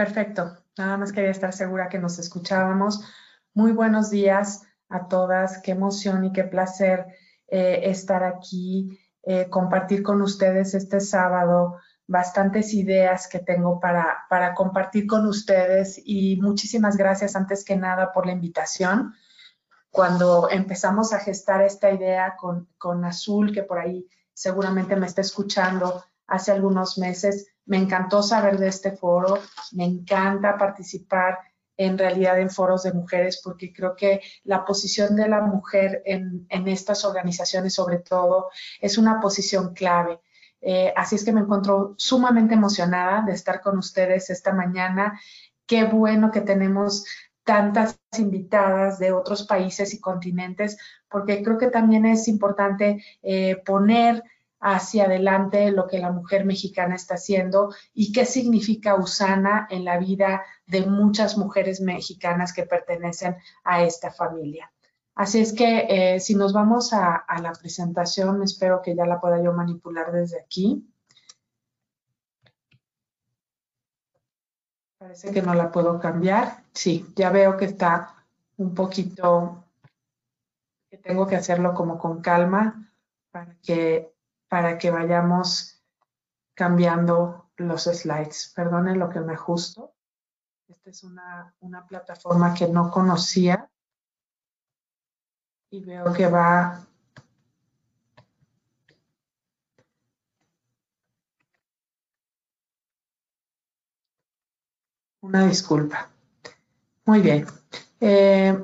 Perfecto. Nada más quería estar segura que nos escuchábamos. Muy buenos días a todas. Qué emoción y qué placer eh, estar aquí, eh, compartir con ustedes este sábado bastantes ideas que tengo para, para compartir con ustedes y muchísimas gracias antes que nada por la invitación. Cuando empezamos a gestar esta idea con, con Azul, que por ahí seguramente me está escuchando hace algunos meses, me encantó saber de este foro, me encanta participar en realidad en foros de mujeres porque creo que la posición de la mujer en, estas organizaciones sobre todo es una posición clave eh, así es que me encuentro sumamente emocionada de estar con ustedes esta mañana. Qué bueno que tenemos tantas invitadas de otros países y continentes, porque creo que también es importante eh, poner hacia adelante lo que la mujer mexicana está haciendo y qué significa Usana en la vida de muchas mujeres mexicanas que pertenecen a esta familia. Así es que eh, si nos vamos a, la presentación, espero que ya la pueda yo manipular desde aquí. Parece que no la puedo cambiar. Sí, ya veo que está un poquito, que tengo que hacerlo como con calma para que, para que vayamos cambiando los slides. Perdonen lo que me ajusto. Esta es una, una plataforma que no conocía y veo que va una disculpa. Muy bien. Eh,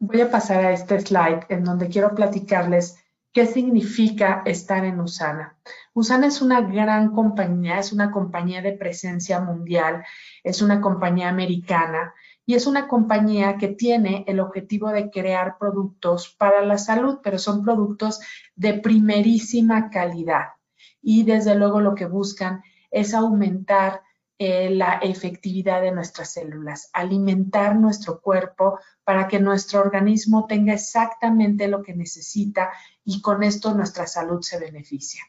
voy a pasar a este slide en donde quiero platicarles qué significa estar en Usana. Usana es una gran compañía, es una compañía de presencia mundial, es una compañía americana y es una compañía que tiene el objetivo de crear productos para la salud, pero son productos de primerísima calidad. Y desde luego lo que buscan es aumentar eh, la efectividad de nuestras células, alimentar nuestro cuerpo para que nuestro organismo tenga exactamente lo que necesita y con esto nuestra salud se beneficia.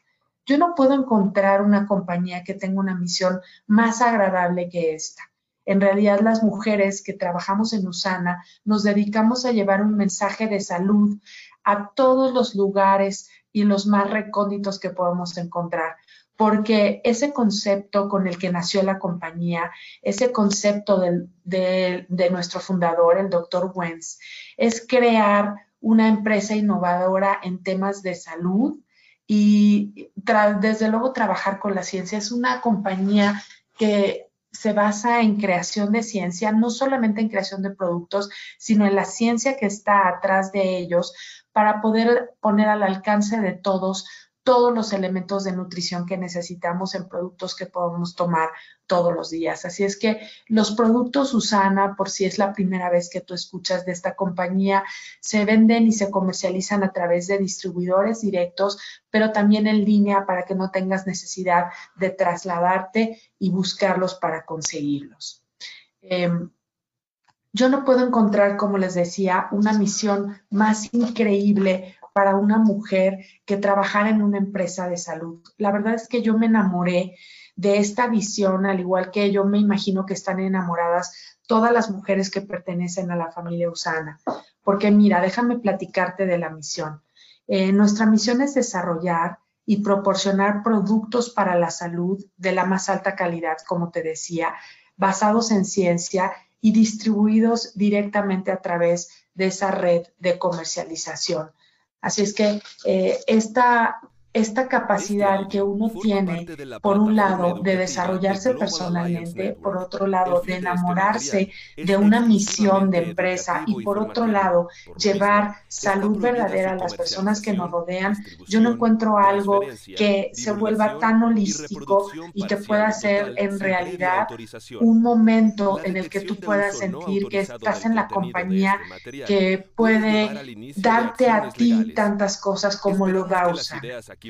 Yo no puedo encontrar una compañía que tenga una misión más agradable que esta. En realidad, las mujeres que trabajamos en Usana nos dedicamos a llevar un mensaje de salud a todos los lugares y los más recónditos que podamos encontrar, porque ese concepto con el que nació la compañía, ese concepto de, nuestro fundador, el doctor Wentz, es crear una empresa innovadora en temas de salud y desde luego trabajar con la ciencia. Es una compañía que se basa en creación de ciencia, no solamente en creación de productos, sino en la ciencia que está atrás de ellos para poder poner al alcance de todos todos los elementos de nutrición que necesitamos en productos que podemos tomar todos los días. Así es que los productos Usana, por si es la primera vez que tú escuchas de esta compañía, se venden y se comercializan a través de distribuidores directos, pero también en línea para que no tengas necesidad de trasladarte y buscarlos para conseguirlos. Em, yo no puedo encontrar, como les decía, una misión más increíble para una mujer que trabajar en una empresa de salud. La verdad es que yo me enamoré de esta visión, al igual que yo me imagino que están enamoradas todas las mujeres que pertenecen a la familia Usana. Porque mira, déjame platicarte de la misión. Eh, nuestra misión es desarrollar y proporcionar productos para la salud de la más alta calidad, como te decía, basados en ciencia y distribuidos directamente a través de esa red de comercialización. Así es que eh, esta esta capacidad que uno tiene, por un lado, de desarrollarse personalmente, por otro lado, de enamorarse de una misión de empresa y por otro lado, llevar salud verdadera a las personas que nos rodean, yo no encuentro algo que se vuelva tan holístico y que pueda ser en realidad un momento en el que tú puedas sentir que estás en la compañía que puede darte a ti tantas cosas como lo da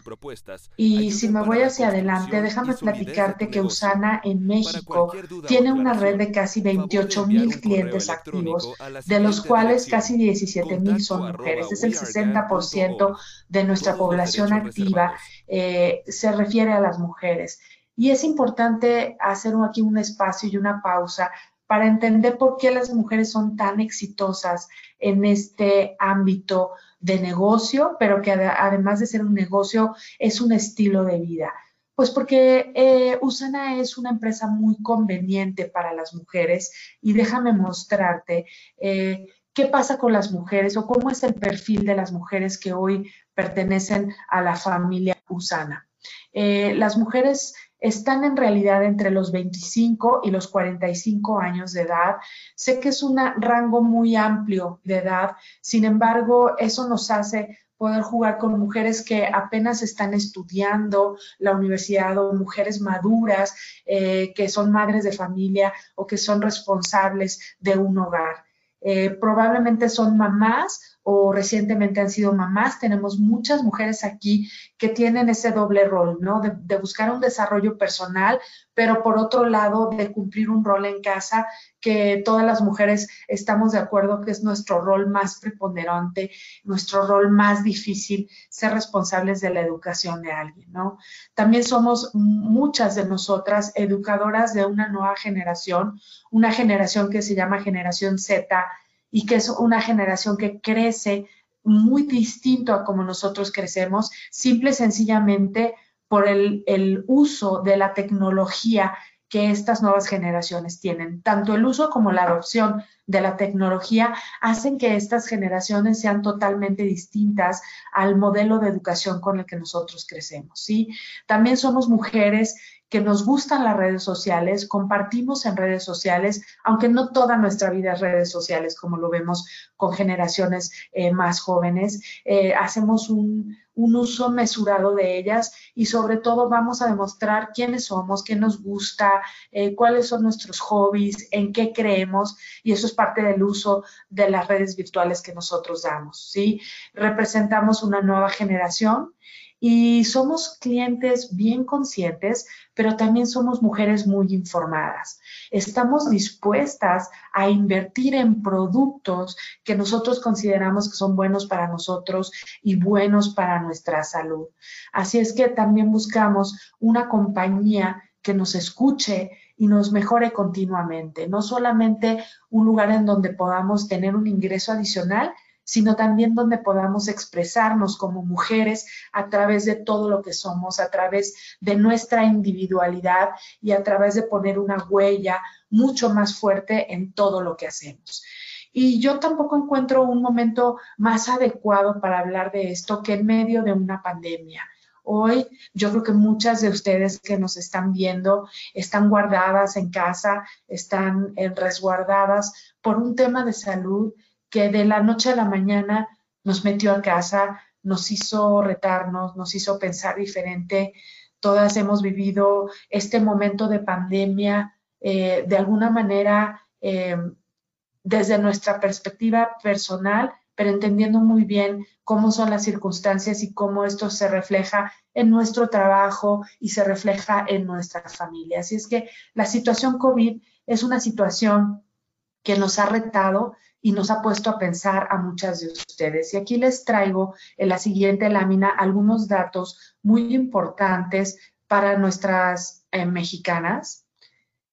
propuestas. Y si me voy hacia adelante, déjame platicarte que Usana en México tiene una red de casi 28 mil clientes activos, de los cuales casi 17 mil son mujeres. Es el 60% de nuestra población activa, eh, se refiere a las mujeres. Y es importante hacer aquí un espacio y una pausa para entender por qué las mujeres son tan exitosas en este ámbito de negocio, pero que además de ser un negocio, es un estilo de vida. Pues porque eh, Usana es una empresa muy conveniente para las mujeres y déjame mostrarte eh, qué pasa con las mujeres o cómo es el perfil de las mujeres que hoy pertenecen a la familia Usana. Eh, las mujeres están en realidad entre los 25 y los 45 años de edad. Sé que es un rango muy amplio de edad, sin embargo, eso nos hace poder jugar con mujeres que apenas están estudiando la universidad o mujeres maduras eh, que son madres de familia o que son responsables de un hogar. Eh, probablemente son mamás o recientemente han sido mamás. Tenemos muchas mujeres aquí que tienen ese doble rol, ¿no? De, buscar un desarrollo personal, pero por otro lado de cumplir un rol en casa que todas las mujeres estamos de acuerdo que es nuestro rol más preponderante, nuestro rol más difícil, ser responsables de la educación de alguien, ¿no? También somos muchas de nosotras educadoras de una nueva generación, una generación que se llama generación Z, y que es una generación que crece muy distinto a como nosotros crecemos, simple y sencillamente por el, el uso de la tecnología que estas nuevas generaciones tienen. Tanto el uso como la adopción de la tecnología hacen que estas generaciones sean totalmente distintas al modelo de educación con el que nosotros crecemos. ¿sí? También somos mujeres que nos gustan las redes sociales, compartimos en redes sociales, aunque no toda nuestra vida es redes sociales, como lo vemos con generaciones eh, más jóvenes, eh, hacemos un, uso mesurado de ellas y sobre todo vamos a demostrar quiénes somos, qué nos gusta, eh, cuáles son nuestros hobbies, en qué creemos y eso es parte del uso de las redes virtuales que nosotros damos, ¿sí? Representamos una nueva generación y somos clientes bien conscientes, pero también somos mujeres muy informadas. Estamos dispuestas a invertir en productos que nosotros consideramos que son buenos para nosotros y buenos para nuestra salud. Así es que también buscamos una compañía que nos escuche y nos mejore continuamente, no solamente un lugar en donde podamos tener un ingreso adicional, sino también donde podamos expresarnos como mujeres a través de todo lo que somos, a través de nuestra individualidad y a través de poner una huella mucho más fuerte en todo lo que hacemos. Y yo tampoco encuentro un momento más adecuado para hablar de esto que en medio de una pandemia. Hoy yo creo que muchas de ustedes que nos están viendo están guardadas en casa, están resguardadas por un tema de salud que de la noche a la mañana nos metió a casa, nos hizo retarnos, nos hizo pensar diferente. Todas hemos vivido este momento de pandemia eh, de alguna manera eh, desde nuestra perspectiva personal, pero entendiendo muy bien cómo son las circunstancias y cómo esto se refleja en nuestro trabajo y se refleja en nuestra familia. Así es que la situación COVID es una situación que nos ha retado y nos ha puesto a pensar a muchas de ustedes. Y aquí les traigo en la siguiente lámina algunos datos muy importantes para nuestras eh, mexicanas,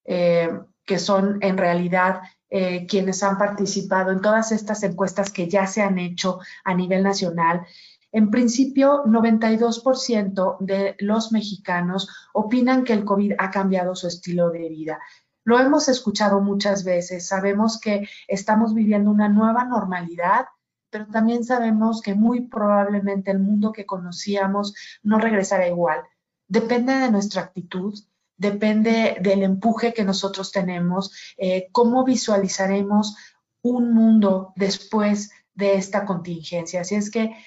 eh, que son en realidad eh, quienes han participado en todas estas encuestas que ya se han hecho a nivel nacional. En principio, 92% de los mexicanos opinan que el COVID ha cambiado su estilo de vida. Lo hemos escuchado muchas veces, sabemos que estamos viviendo una nueva normalidad, pero también sabemos que muy probablemente el mundo que conocíamos no regresará igual. Depende de nuestra actitud, depende del empuje que nosotros tenemos, eh, cómo visualizaremos un mundo después de esta contingencia. Así es que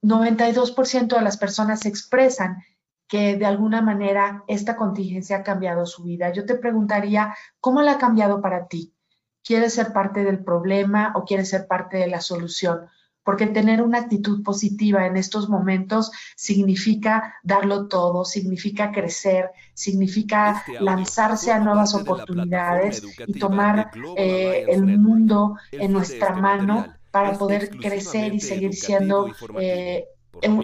92% de las personas expresan que de alguna manera esta contingencia ha cambiado su vida. Yo te preguntaría, ¿cómo la ha cambiado para ti? ¿Quieres ser parte del problema o quieres ser parte de la solución? Porque tener una actitud positiva en estos momentos significa darlo todo, significa crecer, significa este lanzarse a nuevas oportunidades y tomar eh, el mundo en nuestra este mano para poder crecer y seguir siendo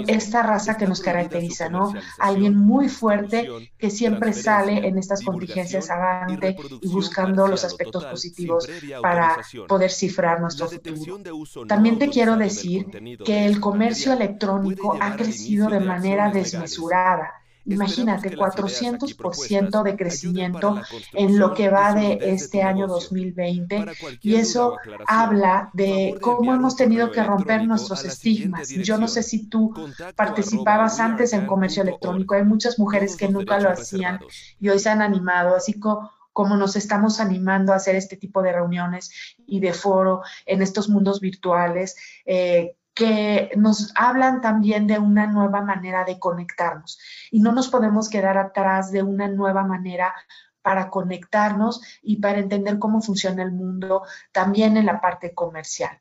esta raza que nos caracteriza, ¿no? Alguien muy fuerte que siempre sale en estas contingencias avante y buscando los aspectos positivos para poder cifrar nuestro futuro. También te quiero decir que el comercio electrónico ha crecido de manera desmesurada Imagínate, 400% de crecimiento en lo que va de este año 2020 y eso habla de cómo hemos tenido que romper nuestros estigmas. Yo no sé si tú participabas antes en comercio electrónico, hay muchas mujeres que nunca lo hacían y hoy se han animado, así como nos estamos animando a hacer este tipo de reuniones y de foro en estos mundos virtuales. Eh, que nos hablan también de una nueva manera de conectarnos y no nos podemos quedar atrás de una nueva manera para conectarnos y para entender cómo funciona el mundo también en la parte comercial.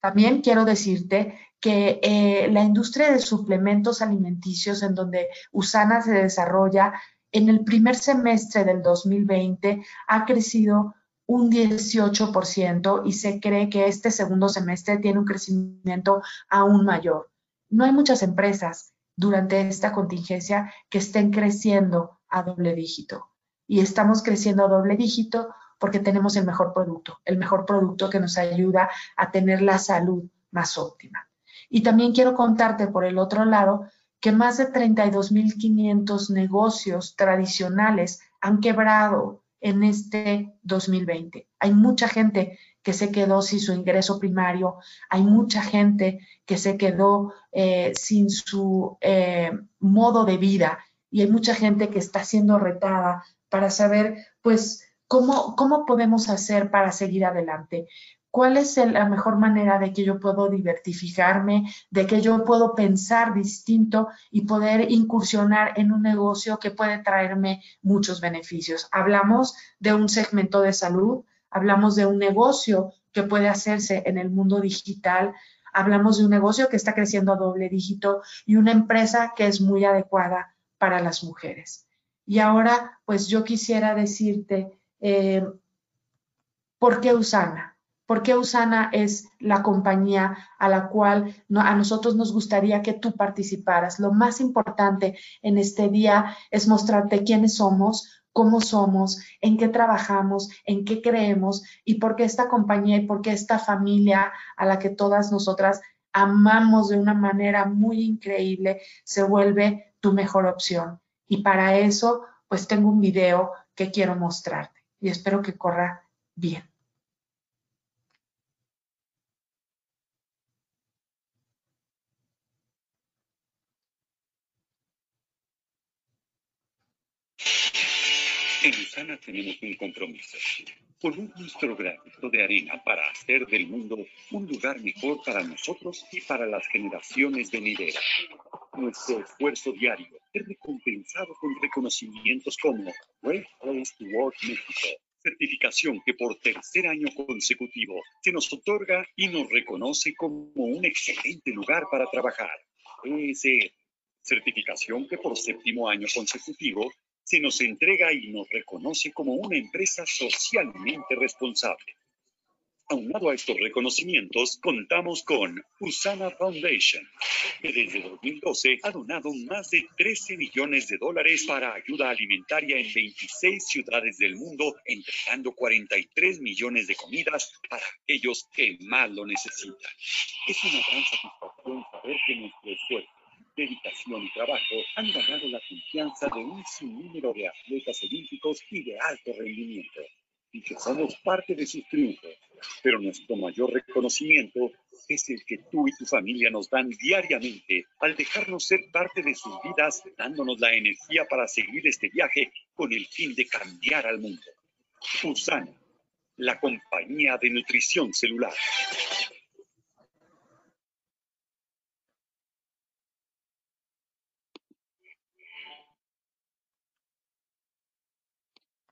También quiero decirte que eh, la industria de suplementos alimenticios en donde Usana se desarrolla en el primer semestre del 2020 ha crecido un 18% y se cree que este segundo semestre tiene un crecimiento aún mayor. No hay muchas empresas durante esta contingencia que estén creciendo a doble dígito. Y estamos creciendo a doble dígito porque tenemos el mejor producto, el mejor producto que nos ayuda a tener la salud más óptima. Y también quiero contarte por el otro lado que más de 32.500 negocios tradicionales han quebrado en este 2020. Hay mucha gente que se quedó sin su ingreso primario, hay mucha gente que se quedó eh, sin su eh, modo de vida y hay mucha gente que está siendo retada para saber, pues, cómo, cómo podemos hacer para seguir adelante cuál es la mejor manera de que yo puedo diversificarme, de que yo puedo pensar distinto y poder incursionar en un negocio que puede traerme muchos beneficios. Hablamos de un segmento de salud, hablamos de un negocio que puede hacerse en el mundo digital, hablamos de un negocio que está creciendo a doble dígito y una empresa que es muy adecuada para las mujeres. Y ahora, pues yo quisiera decirte, eh, ¿por qué Usana? Porque Usana es la compañía a la cual a nosotros nos gustaría que tú participaras. Lo más importante en este día es mostrarte quiénes somos, cómo somos, en qué trabajamos, en qué creemos y por qué esta compañía y por qué esta familia a la que todas nosotras amamos de una manera muy increíble se vuelve tu mejor opción. Y para eso, pues tengo un video que quiero mostrarte y espero que corra bien. En Usana tenemos un compromiso. Poner nuestro granito de arena para hacer del mundo un lugar mejor para nosotros y para las generaciones venideras. Nuestro esfuerzo diario es recompensado con reconocimientos como Great Place to Work México, certificación que por tercer año consecutivo se nos otorga y nos reconoce como un excelente lugar para trabajar. ESE, certificación que por séptimo año consecutivo se nos entrega y nos reconoce como una empresa socialmente responsable. Aunado a estos reconocimientos, contamos con Usana Foundation, que desde 2012 ha donado más de 13 millones de dólares para ayuda alimentaria en 26 ciudades del mundo, entregando 43 millones de comidas para aquellos que más lo necesitan. Es una gran satisfacción saber que nuestro esfuerzo dedicación y trabajo han ganado la confianza de un sinnúmero de atletas olímpicos y de alto rendimiento, y que somos parte de sus triunfos. Pero nuestro mayor reconocimiento es el que tú y tu familia nos dan diariamente al dejarnos ser parte de sus vidas, dándonos la energía para seguir este viaje con el fin de cambiar al mundo. Usana, la compañía de nutrición celular.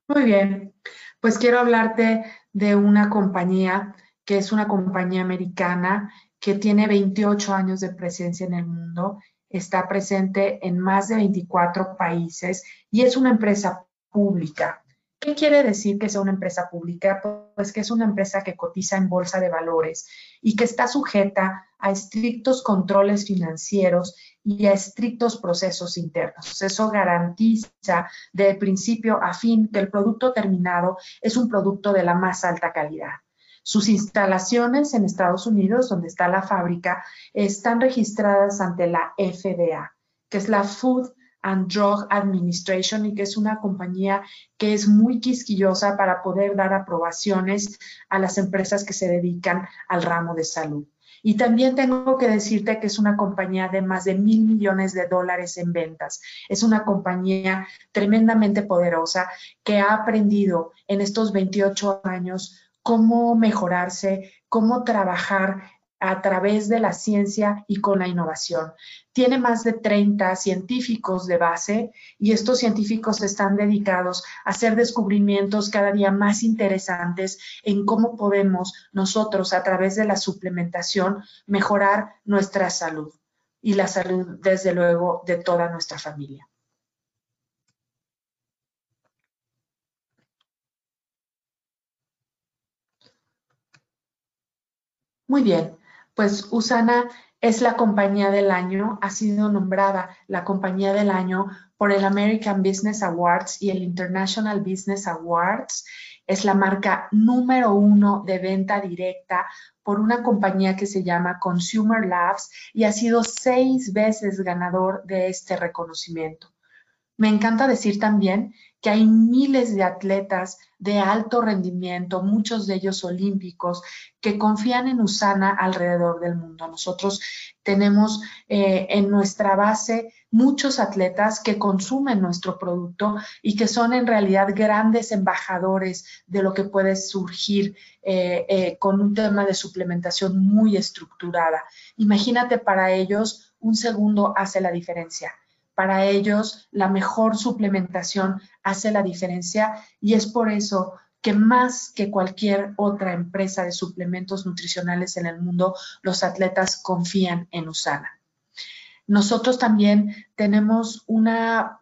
Muy bien, pues quiero hablarte de una compañía que es una compañía americana que tiene 28 años de presencia en el mundo, está presente en más de 24 países y es una empresa pública. ¿Qué quiere decir que sea una empresa pública? Pues que es una empresa que cotiza en bolsa de valores y que está sujeta a estrictos controles financieros y a estrictos procesos internos. Eso garantiza de principio a fin que el producto terminado es un producto de la más alta calidad. Sus instalaciones en Estados Unidos, donde está la fábrica, están registradas ante la FDA, que es la Food and Drug Administration y que es una compañía que es muy quisquillosa para poder dar aprobaciones a las empresas que se dedican al ramo de salud. Y también tengo que decirte que es una compañía de más de mil millones de dólares en ventas. Es una compañía tremendamente poderosa que ha aprendido en estos 28 años cómo mejorarse, cómo trabajar a través de la ciencia y con la innovación. Tiene más de 30 científicos de base y estos científicos están dedicados a hacer descubrimientos cada día más interesantes en cómo podemos nosotros a través de la suplementación mejorar nuestra salud y la salud, desde luego, de toda nuestra familia. Muy bien, pues Usana es la compañía del año, ha sido nombrada la compañía del año por el American Business Awards y el International Business Awards. Es la marca número uno de venta directa por una compañía que se llama Consumer Labs y ha sido seis veces ganador de este reconocimiento. Me encanta decir también que hay miles de atletas de alto rendimiento, muchos de ellos olímpicos, que confían en Usana alrededor del mundo. Nosotros tenemos eh, en nuestra base muchos atletas que consumen nuestro producto y que son en realidad grandes embajadores de lo que puede surgir eh, eh, con un tema de suplementación muy estructurada. Imagínate para ellos, un segundo hace la diferencia para ellos la mejor suplementación hace la diferencia y es por eso que más que cualquier otra empresa de suplementos nutricionales en el mundo, los atletas confían en Usana. Nosotros también tenemos una,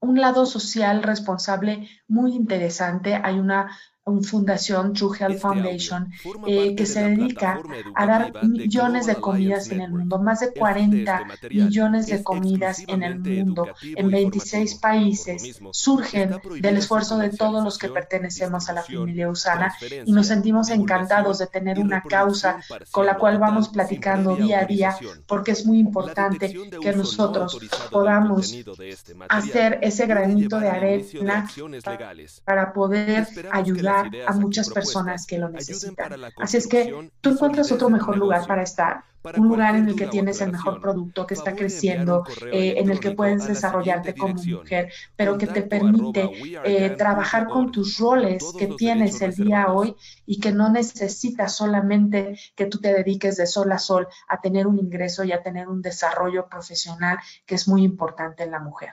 un lado social responsable muy interesante. Hay una fundación True Health este Foundation eh, que se dedica a dar millones de comidas en el mundo, más de 40 millones de comidas en el mundo, en 26 países, surgen del esfuerzo de todos los que pertenecemos a la familia Usana y nos sentimos encantados de tener una causa con la cual vamos platicando día a día porque es muy importante que nosotros podamos este hacer ese granito de arena para poder ayudar a muchas personas que lo necesitan. Así es que tú encuentras otro mejor lugar para estar, un lugar en el que tienes el mejor producto, que está creciendo, eh, en el que puedes desarrollarte como mujer, pero que te permite eh, trabajar con tus roles que tienes el día hoy y que no necesitas solamente que tú te dediques de sol a sol a tener un ingreso y a tener un desarrollo profesional que es muy importante en la mujer.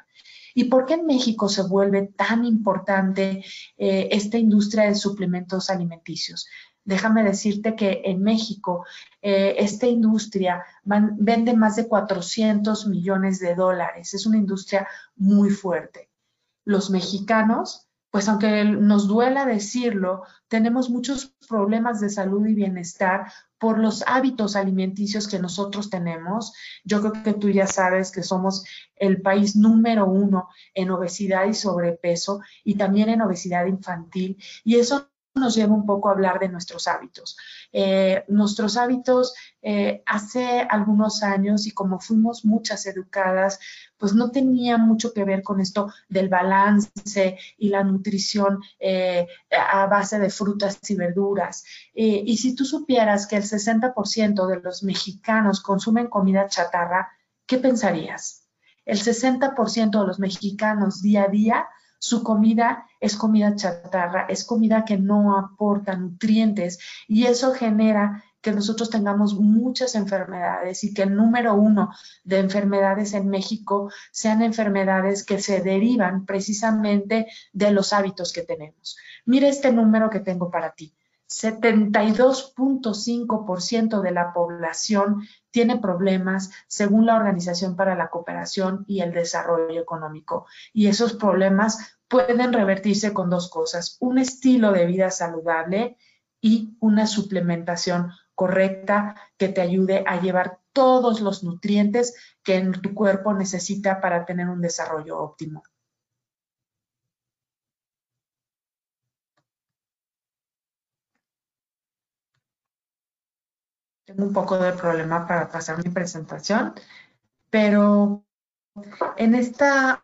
¿Y por qué en México se vuelve tan importante eh, esta industria de suplementos alimenticios? Déjame decirte que en México eh, esta industria vende más de 400 millones de dólares. Es una industria muy fuerte. Los mexicanos pues aunque nos duela decirlo, tenemos muchos problemas de salud y bienestar por los hábitos alimenticios que nosotros tenemos. Yo creo que tú ya sabes que somos el país número uno en obesidad y sobrepeso y también en obesidad infantil. Y eso nos lleva un poco a hablar de nuestros hábitos. Eh, nuestros hábitos eh, hace algunos años y como fuimos muchas educadas, pues no tenía mucho que ver con esto del balance y la nutrición eh, a base de frutas y verduras. y si tú supieras que el 60% de los mexicanos consumen comida chatarra, ¿qué pensarías? El 60% de los mexicanos día a día su comida es comida chatarra, es comida que no aporta nutrientes y eso genera que nosotros tengamos muchas enfermedades y que el número uno de enfermedades en México sean enfermedades que se derivan precisamente de los hábitos que tenemos. Mira este número que tengo para ti. 72.5% de la población tiene problemas según la Organización para la Cooperación y el Desarrollo Económico. Y esos problemas pueden revertirse con dos cosas, un estilo de vida saludable y una suplementación correcta que te ayude a llevar todos los nutrientes que tu cuerpo necesita para tener un desarrollo óptimo. Tengo un poco de problema para pasar mi presentación, pero en esta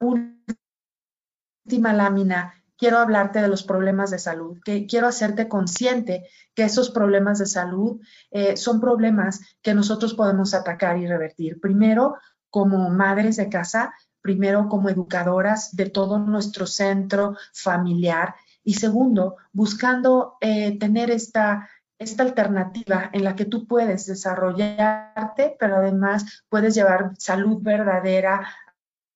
última lámina quiero hablarte de los problemas de salud, que quiero hacerte consciente que esos problemas de salud eh, son problemas que nosotros podemos atacar y revertir. Primero, como madres de casa, primero como educadoras de todo nuestro centro familiar y segundo, buscando eh, tener esta, esta alternativa en la que tú puedes desarrollarte, pero además puedes llevar salud verdadera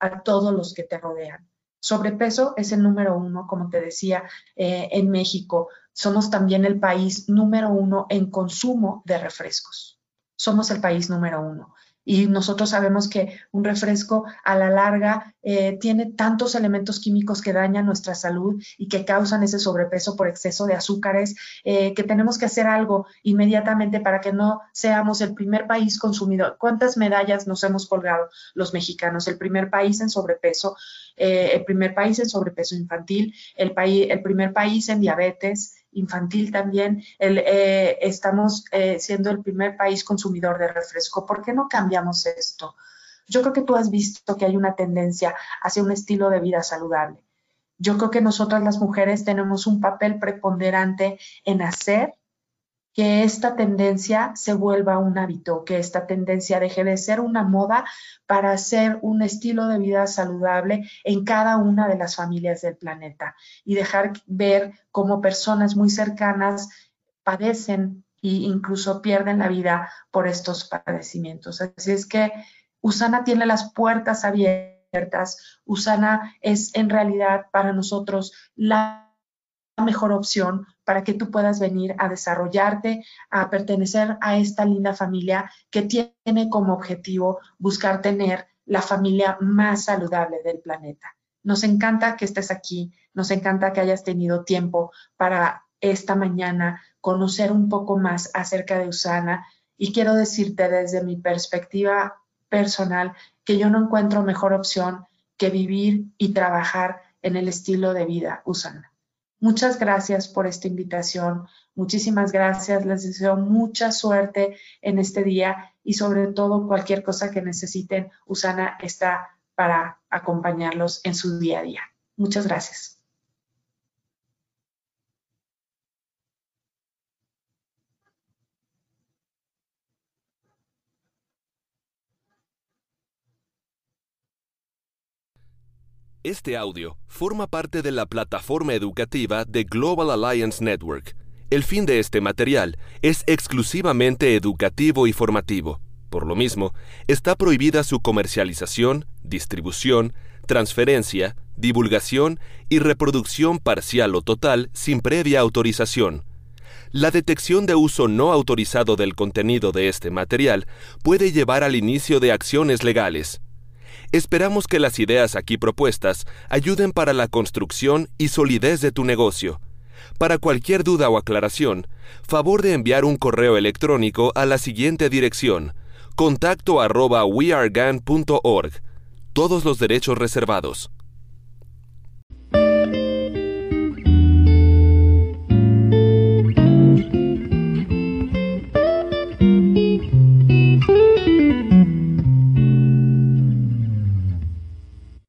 a todos los que te rodean. Sobrepeso es el número uno, como te decía, eh, en México. Somos también el país número uno en consumo de refrescos. Somos el país número uno y nosotros sabemos que un refresco a la larga eh, tiene tantos elementos químicos que dañan nuestra salud y que causan ese sobrepeso por exceso de azúcares, eh, que tenemos que hacer algo inmediatamente para que no seamos el primer país consumidor. ¿Cuántas medallas nos hemos colgado los mexicanos? El primer país en sobrepeso, eh, el primer país en sobrepeso infantil, el, país, el primer país en diabetes, infantil también, eh, estamos eh, siendo el primer país consumidor de refresco. ¿Por qué no cambiamos esto? Yo creo que tú has visto que hay una tendencia hacia un estilo de vida saludable. Yo creo que nosotras las mujeres tenemos un papel preponderante en hacer que esta tendencia se vuelva un hábito, que esta tendencia deje de ser una moda para hacer un estilo de vida saludable en cada una de las familias del planeta y dejar ver cómo personas muy cercanas padecen e incluso pierden la vida por estos padecimientos. Así es que Usana tiene las puertas abiertas. Usana es en realidad para nosotros la mejor opción para que tú puedas venir a desarrollarte, a pertenecer a esta linda familia que tiene como objetivo buscar tener la familia más saludable del planeta. Nos encanta que estés aquí, nos encanta que hayas tenido tiempo para esta mañana conocer un poco más acerca de Usana y quiero decirte desde mi perspectiva personal que yo no encuentro mejor opción que vivir y trabajar en el estilo de vida Usana. Muchas gracias por esta invitación. Muchísimas gracias. Les deseo mucha suerte en este día y sobre todo cualquier cosa que necesiten, Usana está para acompañarlos en su día a día. Muchas gracias. Este audio forma parte de la plataforma educativa de Global Alliance Network. El fin de este material es exclusivamente educativo y formativo. Por lo mismo, está prohibida su comercialización, distribución, transferencia, divulgación y reproducción parcial o total sin previa autorización. La detección de uso no autorizado del contenido de este material puede llevar al inicio de acciones legales. Esperamos que las ideas aquí propuestas ayuden para la construcción y solidez de tu negocio. Para cualquier duda o aclaración, favor de enviar un correo electrónico a la siguiente dirección: contacto arroba weargan.org. Todos los derechos reservados.